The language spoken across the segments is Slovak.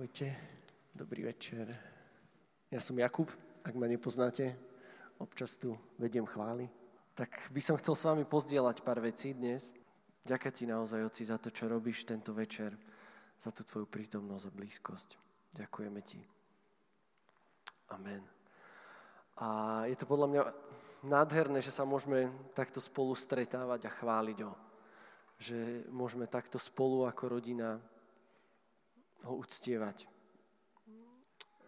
Ahojte, dobrý večer. Ja som Jakub, ak ma nepoznáte, občas tu vediem chvály. Tak by som chcel s vami pozdieľať pár vecí dnes. Ďakujem ti naozaj, Oci, za to, čo robíš tento večer, za tú tvoju prítomnosť a blízkosť. Ďakujeme ti. Amen. A je to podľa mňa nádherné, že sa môžeme takto spolu stretávať a chváliť ho. Že môžeme takto spolu ako rodina ho uctievať.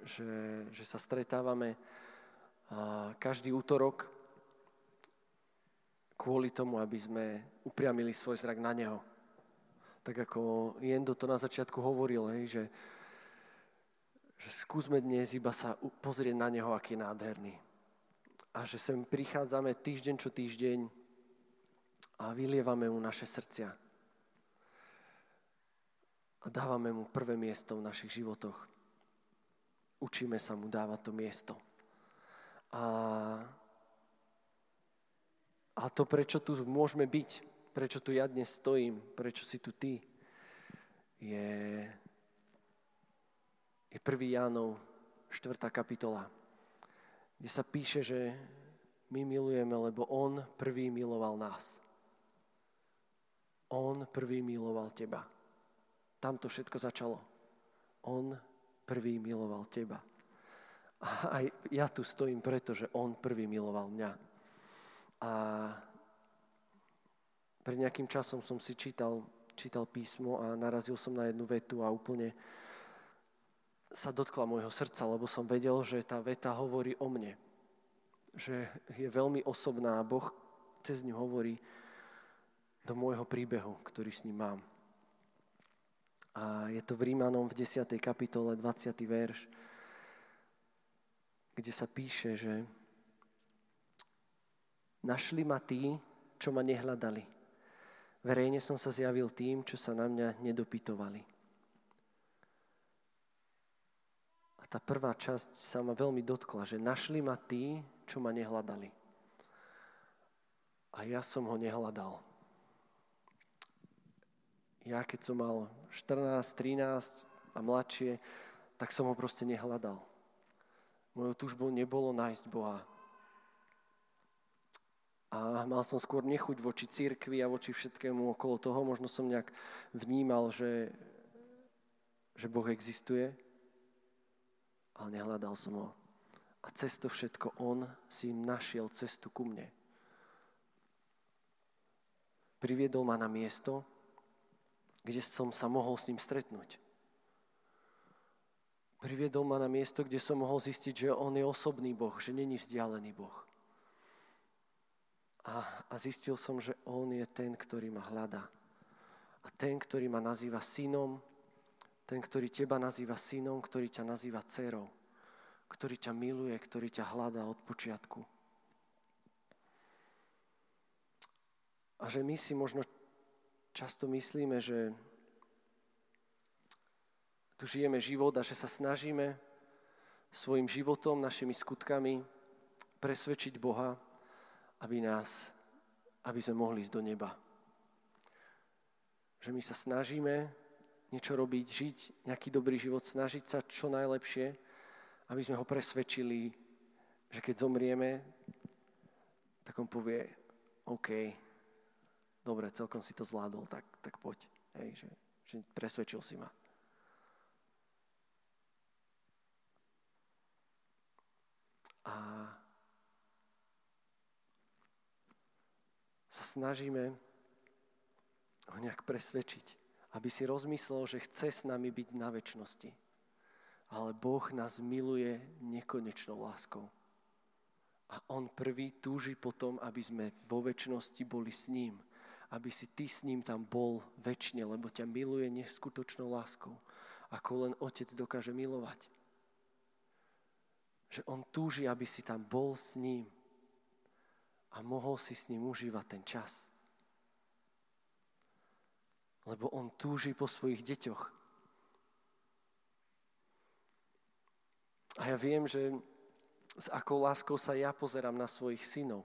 Že, že sa stretávame každý útorok kvôli tomu, aby sme upriamili svoj zrak na Neho. Tak ako Jendo to na začiatku hovoril, hej, že, že skúsme dnes iba sa pozrieť na Neho, aký je nádherný. A že sem prichádzame týždeň čo týždeň a vylievame mu naše srdcia a dávame mu prvé miesto v našich životoch. Učíme sa mu dávať to miesto. A, a to, prečo tu môžeme byť, prečo tu ja dnes stojím, prečo si tu ty, je, je 1. Jánov 4. kapitola, kde sa píše, že my milujeme, lebo On prvý miloval nás. On prvý miloval teba. Tam to všetko začalo. On prvý miloval teba. A aj ja tu stojím preto, že on prvý miloval mňa. A pred nejakým časom som si čítal, čítal písmo a narazil som na jednu vetu a úplne sa dotkla môjho srdca, lebo som vedel, že tá veta hovorí o mne. Že je veľmi osobná a Boh cez ňu hovorí do môjho príbehu, ktorý s ním mám. A je to v Rímanom v 10. kapitole 20. verš, kde sa píše, že našli ma tí, čo ma nehľadali. Verejne som sa zjavil tým, čo sa na mňa nedopytovali. A tá prvá časť sa ma veľmi dotkla, že našli ma tí, čo ma nehľadali. A ja som ho nehľadal ja keď som mal 14, 13 a mladšie, tak som ho proste nehľadal. Mojou túžbou nebolo nájsť Boha. A mal som skôr nechuť voči církvi a voči všetkému okolo toho. Možno som nejak vnímal, že, že Boh existuje, ale nehľadal som ho. A cez to všetko on si našiel cestu ku mne. Priviedol ma na miesto, kde som sa mohol s ním stretnúť. Priviedol ma na miesto, kde som mohol zistiť, že on je osobný Boh, že není vzdialený Boh. A, a zistil som, že on je ten, ktorý ma hľadá. A ten, ktorý ma nazýva synom, ten, ktorý teba nazýva synom, ktorý ťa nazýva dcerou, ktorý ťa miluje, ktorý ťa hľadá od počiatku. A že my si možno často myslíme, že tu žijeme život a že sa snažíme svojim životom, našimi skutkami presvedčiť Boha, aby nás, aby sme mohli ísť do neba. Že my sa snažíme niečo robiť, žiť nejaký dobrý život, snažiť sa čo najlepšie, aby sme ho presvedčili, že keď zomrieme, tak on povie, OK, dobre, celkom si to zvládol, tak, tak poď. Hej, že, že presvedčil si ma. A sa snažíme ho nejak presvedčiť, aby si rozmyslel, že chce s nami byť na väčšnosti. Ale Boh nás miluje nekonečnou láskou. A On prvý túži potom, aby sme vo väčšnosti boli s ním aby si ty s ním tam bol väčšine, lebo ťa miluje neskutočnou láskou, ako len otec dokáže milovať. Že on túži, aby si tam bol s ním a mohol si s ním užívať ten čas. Lebo on túži po svojich deťoch. A ja viem, že s akou láskou sa ja pozerám na svojich synov.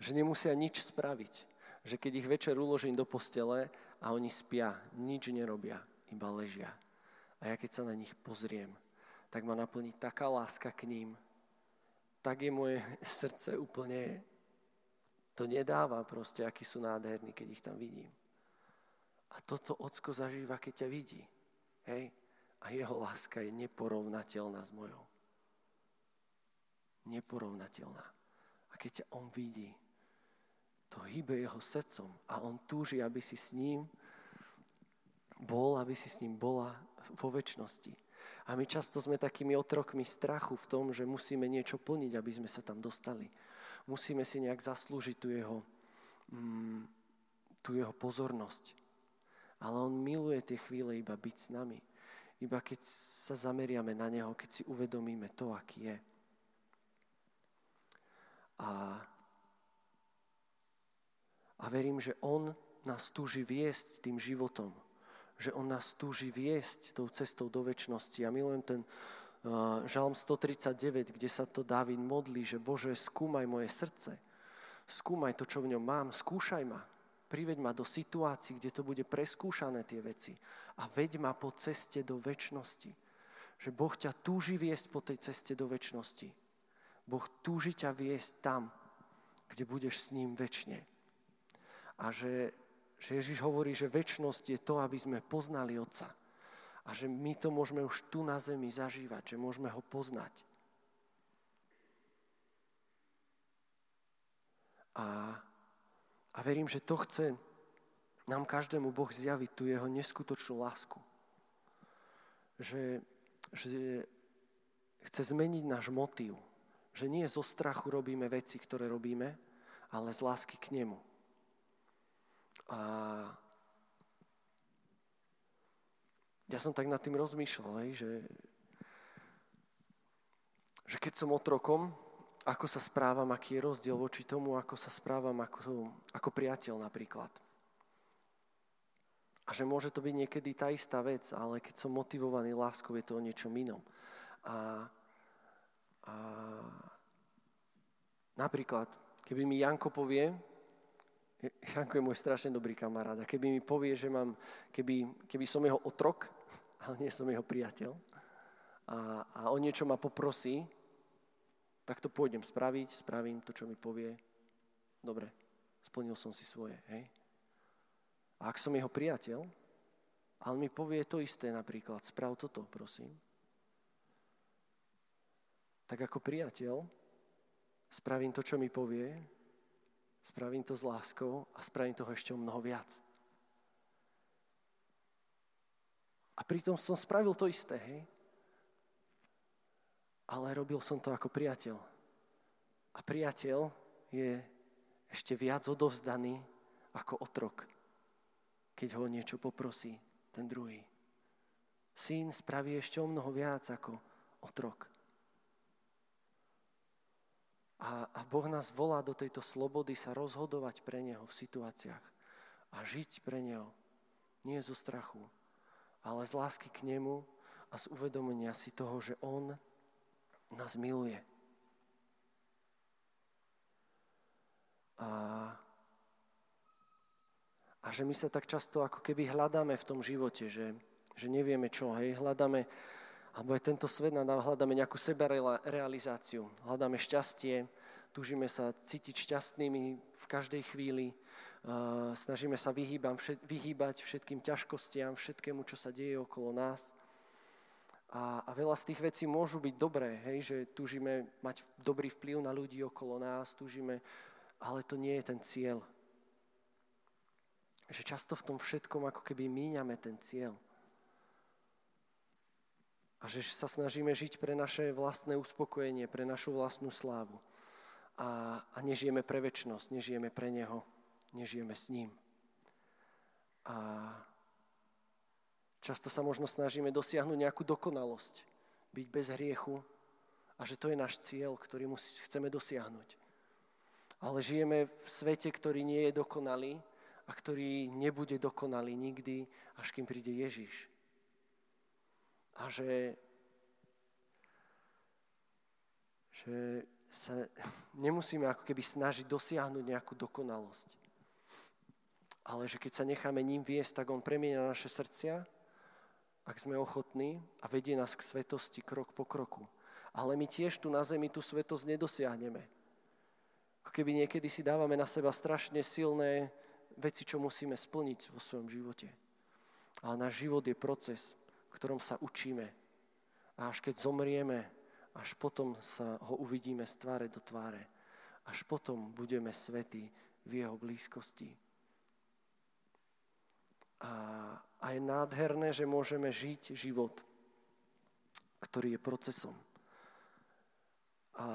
Že nemusia nič spraviť že keď ich večer uložím do postele a oni spia, nič nerobia, iba ležia. A ja keď sa na nich pozriem, tak ma naplní taká láska k ním, tak je moje srdce úplne, to nedáva proste, akí sú nádherní, keď ich tam vidím. A toto ocko zažíva, keď ťa vidí. Hej? A jeho láska je neporovnateľná s mojou. Neporovnateľná. A keď ťa on vidí, to hýbe jeho srdcom a on túži, aby si s ním bol, aby si s ním bola vo väčšnosti. A my často sme takými otrokmi strachu v tom, že musíme niečo plniť, aby sme sa tam dostali. Musíme si nejak zaslúžiť tú jeho, mm, tú jeho pozornosť. Ale on miluje tie chvíle iba byť s nami. Iba keď sa zameriame na neho, keď si uvedomíme to, aký je. A a verím, že On nás túži viesť tým životom. Že On nás túži viesť tou cestou do väčšnosti. A milujem ten uh, žalm 139, kde sa to Dávid modlí, že Bože, skúmaj moje srdce. Skúmaj to, čo v ňom mám. Skúšaj ma. Priveď ma do situácií, kde to bude preskúšané tie veci. A veď ma po ceste do väčšnosti. Že Boh ťa túži viesť po tej ceste do väčšnosti. Boh túži ťa viesť tam, kde budeš s ním väčšine a že, že Ježiš hovorí, že väčšnosť je to, aby sme poznali Otca. A že my to môžeme už tu na zemi zažívať, že môžeme ho poznať. A, a verím, že to chce nám každému Boh zjaviť tú jeho neskutočnú lásku. Že, že chce zmeniť náš motív. Že nie zo strachu robíme veci, ktoré robíme, ale z lásky k nemu. A ja som tak nad tým rozmýšľal, že, že keď som otrokom, ako sa správam, aký je rozdiel voči tomu, ako sa správam ako, ako priateľ napríklad. A že môže to byť niekedy tá istá vec, ale keď som motivovaný láskou, je to o niečom inom. A, a napríklad, keby mi Janko povie, Janko je môj strašne dobrý kamarát a keby mi povie, že mám, keby, keby som jeho otrok, ale nie som jeho priateľ a, a o niečo ma poprosí, tak to pôjdem spraviť, spravím to, čo mi povie. Dobre, splnil som si svoje, hej. A ak som jeho priateľ, ale mi povie to isté napríklad, sprav toto, prosím. Tak ako priateľ spravím to, čo mi povie, Spravím to s láskou a spravím toho ešte o mnoho viac. A pritom som spravil to isté, hej? Ale robil som to ako priateľ. A priateľ je ešte viac odovzdaný ako otrok, keď ho niečo poprosí ten druhý. Syn spraví ešte o mnoho viac ako otrok. A, a Boh nás volá do tejto slobody sa rozhodovať pre Neho v situáciách a žiť pre Neho. Nie zo strachu, ale z lásky k Nemu a z uvedomenia si toho, že On nás miluje. A, a že my sa tak často ako keby hľadáme v tom živote, že, že nevieme čo, hej, hľadáme alebo aj tento svet nám hľadáme nejakú sebarealizáciu, hľadáme šťastie, túžime sa cítiť šťastnými v každej chvíli, snažíme sa vyhýbať všetkým ťažkostiam, všetkému, čo sa deje okolo nás. A, a veľa z tých vecí môžu byť dobré, hej, že túžime mať dobrý vplyv na ľudí okolo nás, túžime, ale to nie je ten cieľ. Že často v tom všetkom ako keby míňame ten cieľ a že sa snažíme žiť pre naše vlastné uspokojenie, pre našu vlastnú slávu. A, a nežijeme pre väčšnosť, nežijeme pre Neho, nežijeme s ním. A často sa možno snažíme dosiahnuť nejakú dokonalosť, byť bez hriechu a že to je náš cieľ, ktorý chceme dosiahnuť. Ale žijeme v svete, ktorý nie je dokonalý a ktorý nebude dokonalý nikdy, až kým príde Ježiš a že, že sa nemusíme ako keby snažiť dosiahnuť nejakú dokonalosť. Ale že keď sa necháme ním viesť, tak on premieňa naše srdcia ak sme ochotní a vedie nás k svetosti krok po kroku. Ale my tiež tu na zemi tú svetosť nedosiahneme. Ako keby niekedy si dávame na seba strašne silné veci, čo musíme splniť vo svojom živote. Ale náš život je proces, v ktorom sa učíme. A až keď zomrieme, až potom sa ho uvidíme z tváre do tváre. Až potom budeme svetí v jeho blízkosti. A, a je nádherné, že môžeme žiť život, ktorý je procesom. A,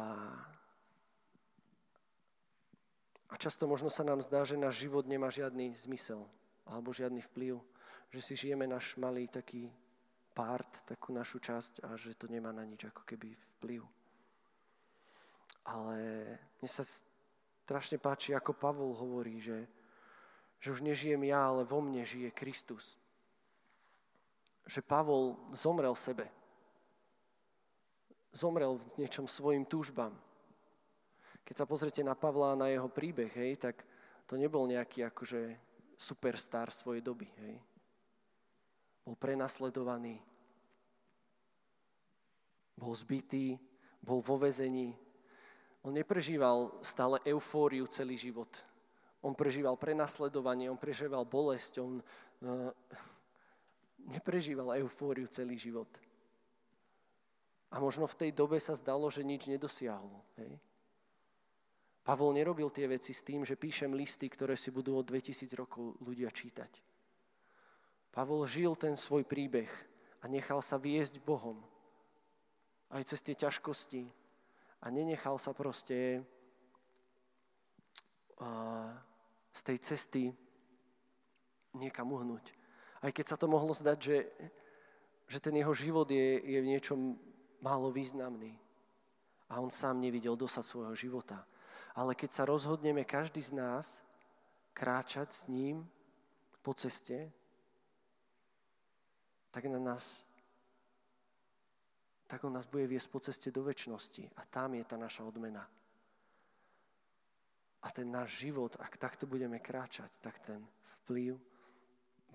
a často možno sa nám zdá, že náš život nemá žiadny zmysel alebo žiadny vplyv, že si žijeme náš malý taký part, takú našu časť a že to nemá na nič ako keby vplyv. Ale mne sa strašne páči, ako Pavol hovorí, že, že už nežijem ja, ale vo mne žije Kristus. Že Pavol zomrel sebe. Zomrel v niečom svojim túžbám. Keď sa pozrite na Pavla a na jeho príbeh, hej, tak to nebol nejaký akože superstar svojej doby. Hej. Bol prenasledovaný, bol zbytý, bol vo vezení, on neprežíval stále eufóriu celý život. On prežíval prenasledovanie, on prežíval bolesť, on uh, neprežíval eufóriu celý život. A možno v tej dobe sa zdalo, že nič nedosiahol. Hej? Pavol nerobil tie veci s tým, že píšem listy, ktoré si budú o 2000 rokov ľudia čítať. Pavol žil ten svoj príbeh a nechal sa viesť Bohom. Aj cez tie ťažkosti, a nenechal sa proste z tej cesty niekam uhnúť. Aj keď sa to mohlo zdať, že, že ten jeho život je, je v niečom málo významný. A on sám nevidel dosad svojho života. Ale keď sa rozhodneme každý z nás kráčať s ním po ceste, tak na nás tak on nás bude viesť po ceste do väčšnosti. A tam je tá naša odmena. A ten náš život, ak takto budeme kráčať, tak ten vplyv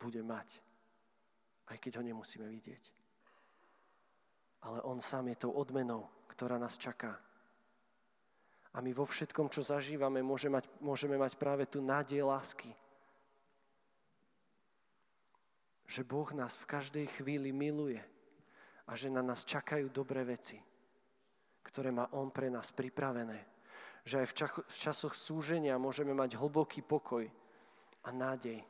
bude mať. Aj keď ho nemusíme vidieť. Ale on sám je tou odmenou, ktorá nás čaká. A my vo všetkom, čo zažívame, môžeme mať, môžeme mať práve tú nádej lásky. Že Boh nás v každej chvíli miluje a že na nás čakajú dobré veci, ktoré má On pre nás pripravené. Že aj v, časoch súženia môžeme mať hlboký pokoj a nádej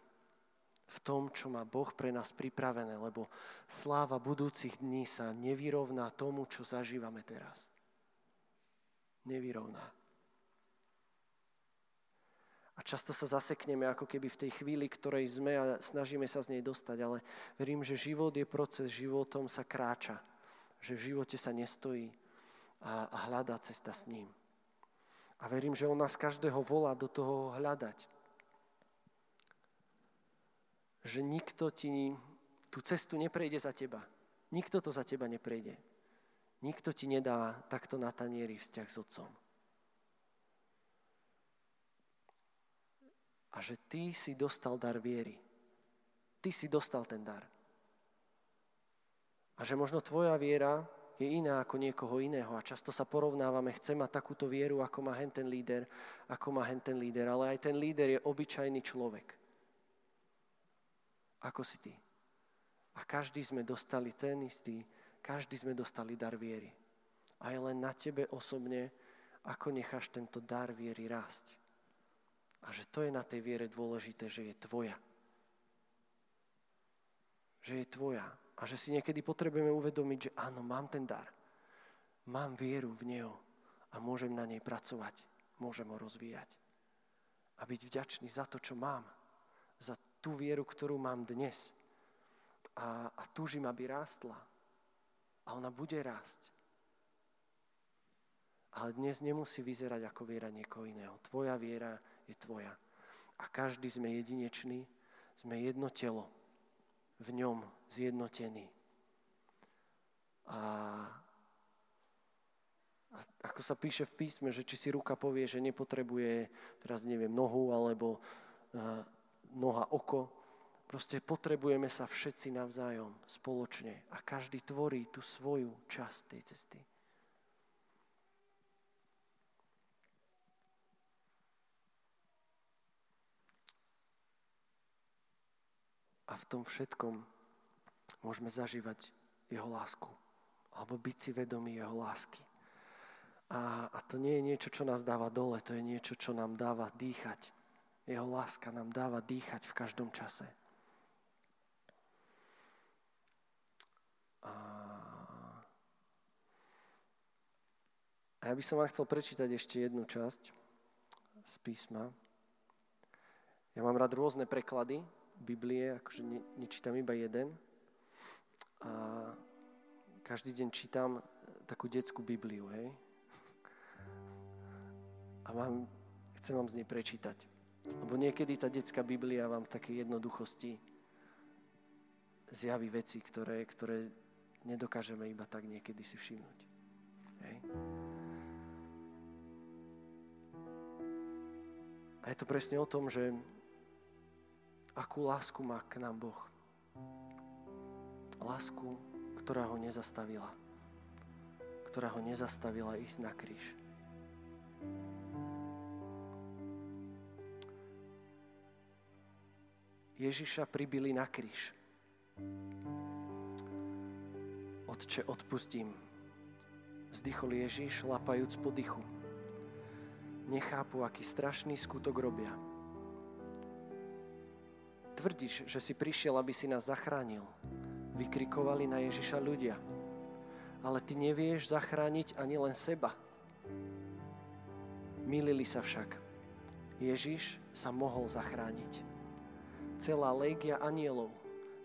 v tom, čo má Boh pre nás pripravené, lebo sláva budúcich dní sa nevyrovná tomu, čo zažívame teraz. Nevyrovná. A často sa zasekneme ako keby v tej chvíli, ktorej sme a snažíme sa z nej dostať, ale verím, že život je proces, životom sa kráča. Že v živote sa nestojí a, a hľadá cesta s ním. A verím, že on nás každého volá do toho hľadať. Že nikto ti tú cestu neprejde za teba. Nikto to za teba neprejde. Nikto ti nedá takto na tanieri vzťah s otcom. A že ty si dostal dar viery. Ty si dostal ten dar. A že možno tvoja viera je iná ako niekoho iného a často sa porovnávame, chcem mať takúto vieru, ako má hen ten líder, ako má hen ten líder, ale aj ten líder je obyčajný človek. Ako si ty. A každý sme dostali ten istý, každý sme dostali dar viery. A je len na tebe osobne, ako necháš tento dar viery rásť. A že to je na tej viere dôležité, že je tvoja. Že je tvoja. A že si niekedy potrebujeme uvedomiť, že áno, mám ten dar. Mám vieru v Neho a môžem na nej pracovať. Môžem ho rozvíjať. A byť vďačný za to, čo mám. Za tú vieru, ktorú mám dnes. A, a túžim, aby rástla. A ona bude rásť. Ale dnes nemusí vyzerať ako viera niekoho iného. Tvoja viera je tvoja. A každý sme jedinečný, sme jedno telo, v ňom zjednotený. A, a ako sa píše v písme, že či si ruka povie, že nepotrebuje teraz neviem nohu alebo uh, noha oko, Proste potrebujeme sa všetci navzájom spoločne a každý tvorí tú svoju časť tej cesty. A v tom všetkom môžeme zažívať jeho lásku. Alebo byť si vedomí jeho lásky. A, a to nie je niečo, čo nás dáva dole, to je niečo, čo nám dáva dýchať. Jeho láska nám dáva dýchať v každom čase. A ja by som vám chcel prečítať ešte jednu časť z písma. Ja mám rád rôzne preklady Biblie, akože ne, nečítam iba jeden. A každý deň čítam takú detskú Bibliu, hej. A mám, chcem vám z nej prečítať. Lebo niekedy tá detská Biblia vám v takej jednoduchosti zjaví veci, ktoré, ktoré nedokážeme iba tak niekedy si všimnúť. Hej. A je to presne o tom, že akú lásku má k nám Boh. Lásku, ktorá ho nezastavila. Ktorá ho nezastavila ísť na kríž. Ježiša pribili na kríž. Otče, odpustím. Vzdychol Ježiš, lapajúc po dychu nechápu, aký strašný skutok robia. Tvrdíš, že si prišiel, aby si nás zachránil. Vykrikovali na Ježiša ľudia. Ale ty nevieš zachrániť ani len seba. Milili sa však. Ježiš sa mohol zachrániť. Celá légia anielov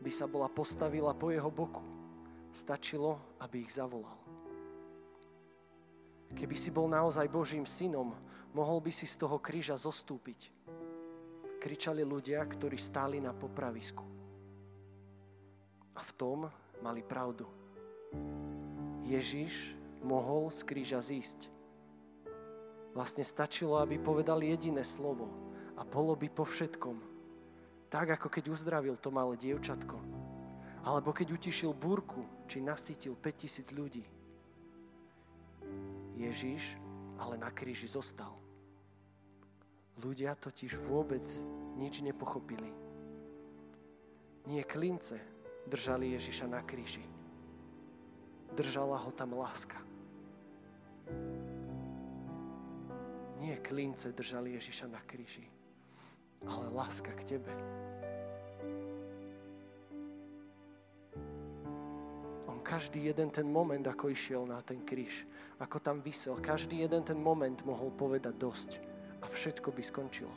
by sa bola postavila po jeho boku. Stačilo, aby ich zavolal. Keby si bol naozaj Božím synom, mohol by si z toho kríža zostúpiť. Kričali ľudia, ktorí stáli na popravisku. A v tom mali pravdu. Ježiš mohol z kríža zísť. Vlastne stačilo, aby povedal jediné slovo a bolo by po všetkom. Tak, ako keď uzdravil to malé dievčatko. Alebo keď utišil búrku, či nasítil 5000 ľudí. Ježiš ale na kríži zostal. Ľudia totiž vôbec nič nepochopili. Nie klince držali Ježiša na kríži. Držala ho tam láska. Nie klince držali Ježiša na kríži, ale láska k tebe. každý jeden ten moment, ako išiel na ten kríž, ako tam vysel, každý jeden ten moment mohol povedať dosť všetko by skončilo.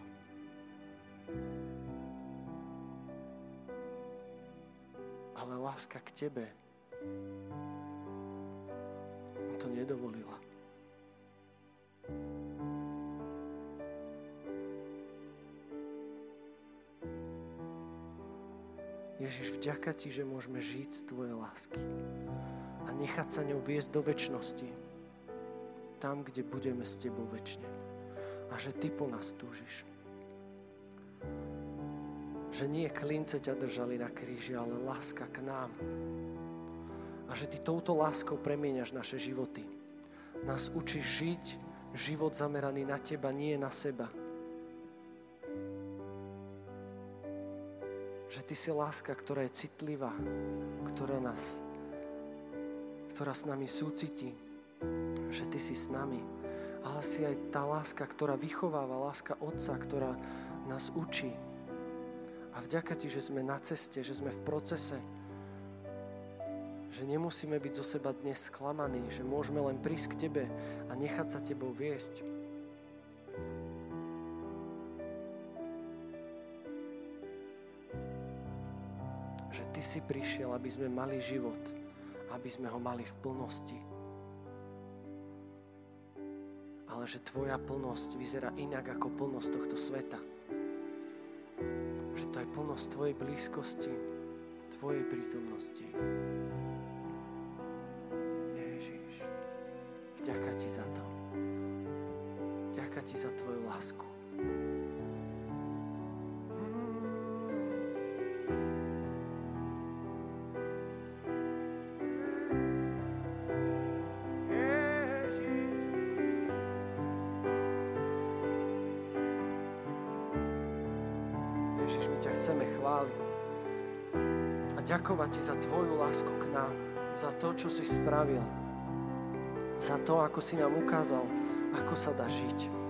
Ale láska k tebe to nedovolila. Ježiš, vďaka Ti, že môžeme žiť z Tvojej lásky a nechať sa ňou viesť do väčšnosti, tam, kde budeme s Tebou väčšine. A že Ty po nás túžiš. Že nie klince ťa držali na kríži, ale láska k nám. A že Ty touto láskou premieňaš naše životy. Nás učíš žiť život zameraný na Teba, nie na seba že Ty si láska, ktorá je citlivá, ktorá nás, ktorá s nami súcití, že Ty si s nami, ale si aj tá láska, ktorá vychováva, láska Otca, ktorá nás učí. A vďaka Ti, že sme na ceste, že sme v procese, že nemusíme byť zo seba dnes sklamaní, že môžeme len prísť k Tebe a nechať sa Tebou viesť. si prišiel, aby sme mali život, aby sme ho mali v plnosti. Ale že tvoja plnosť vyzerá inak ako plnosť tohto sveta. Že to je plnosť tvojej blízkosti, tvojej prítomnosti. Ježiš, vďaka ti za to. Vďaka ti za tvoju lásku. Ďakovať Ti za Tvoju lásku k nám, za to, čo si spravil, za to, ako si nám ukázal, ako sa dá žiť.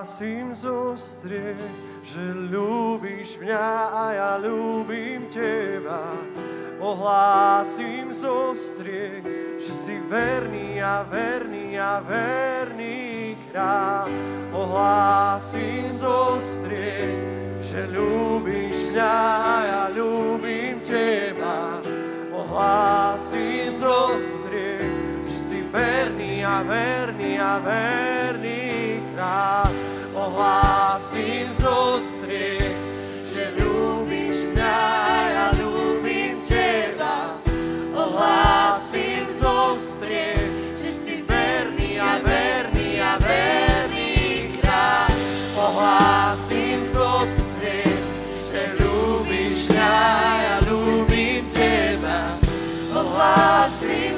Ohlásim zostrie, že ľúbiš mňa a ja ľúbim teba. Ohlásim zostrie, že si verný a verný a verný král. Ohlásim zostrie, že ľúbiš mňa a ja ľúbim teba. Ohlásim zostrie, že si verný a verný a verný král, ohlásim zo striech, že ľúbiš mňa a ja ľúbim teba. Ohlásim zo striech, že si verný a verný a verný kráľ. Ohlásim zo striech, že ľúbiš mňa a ja ľúbim teba. Ohlásim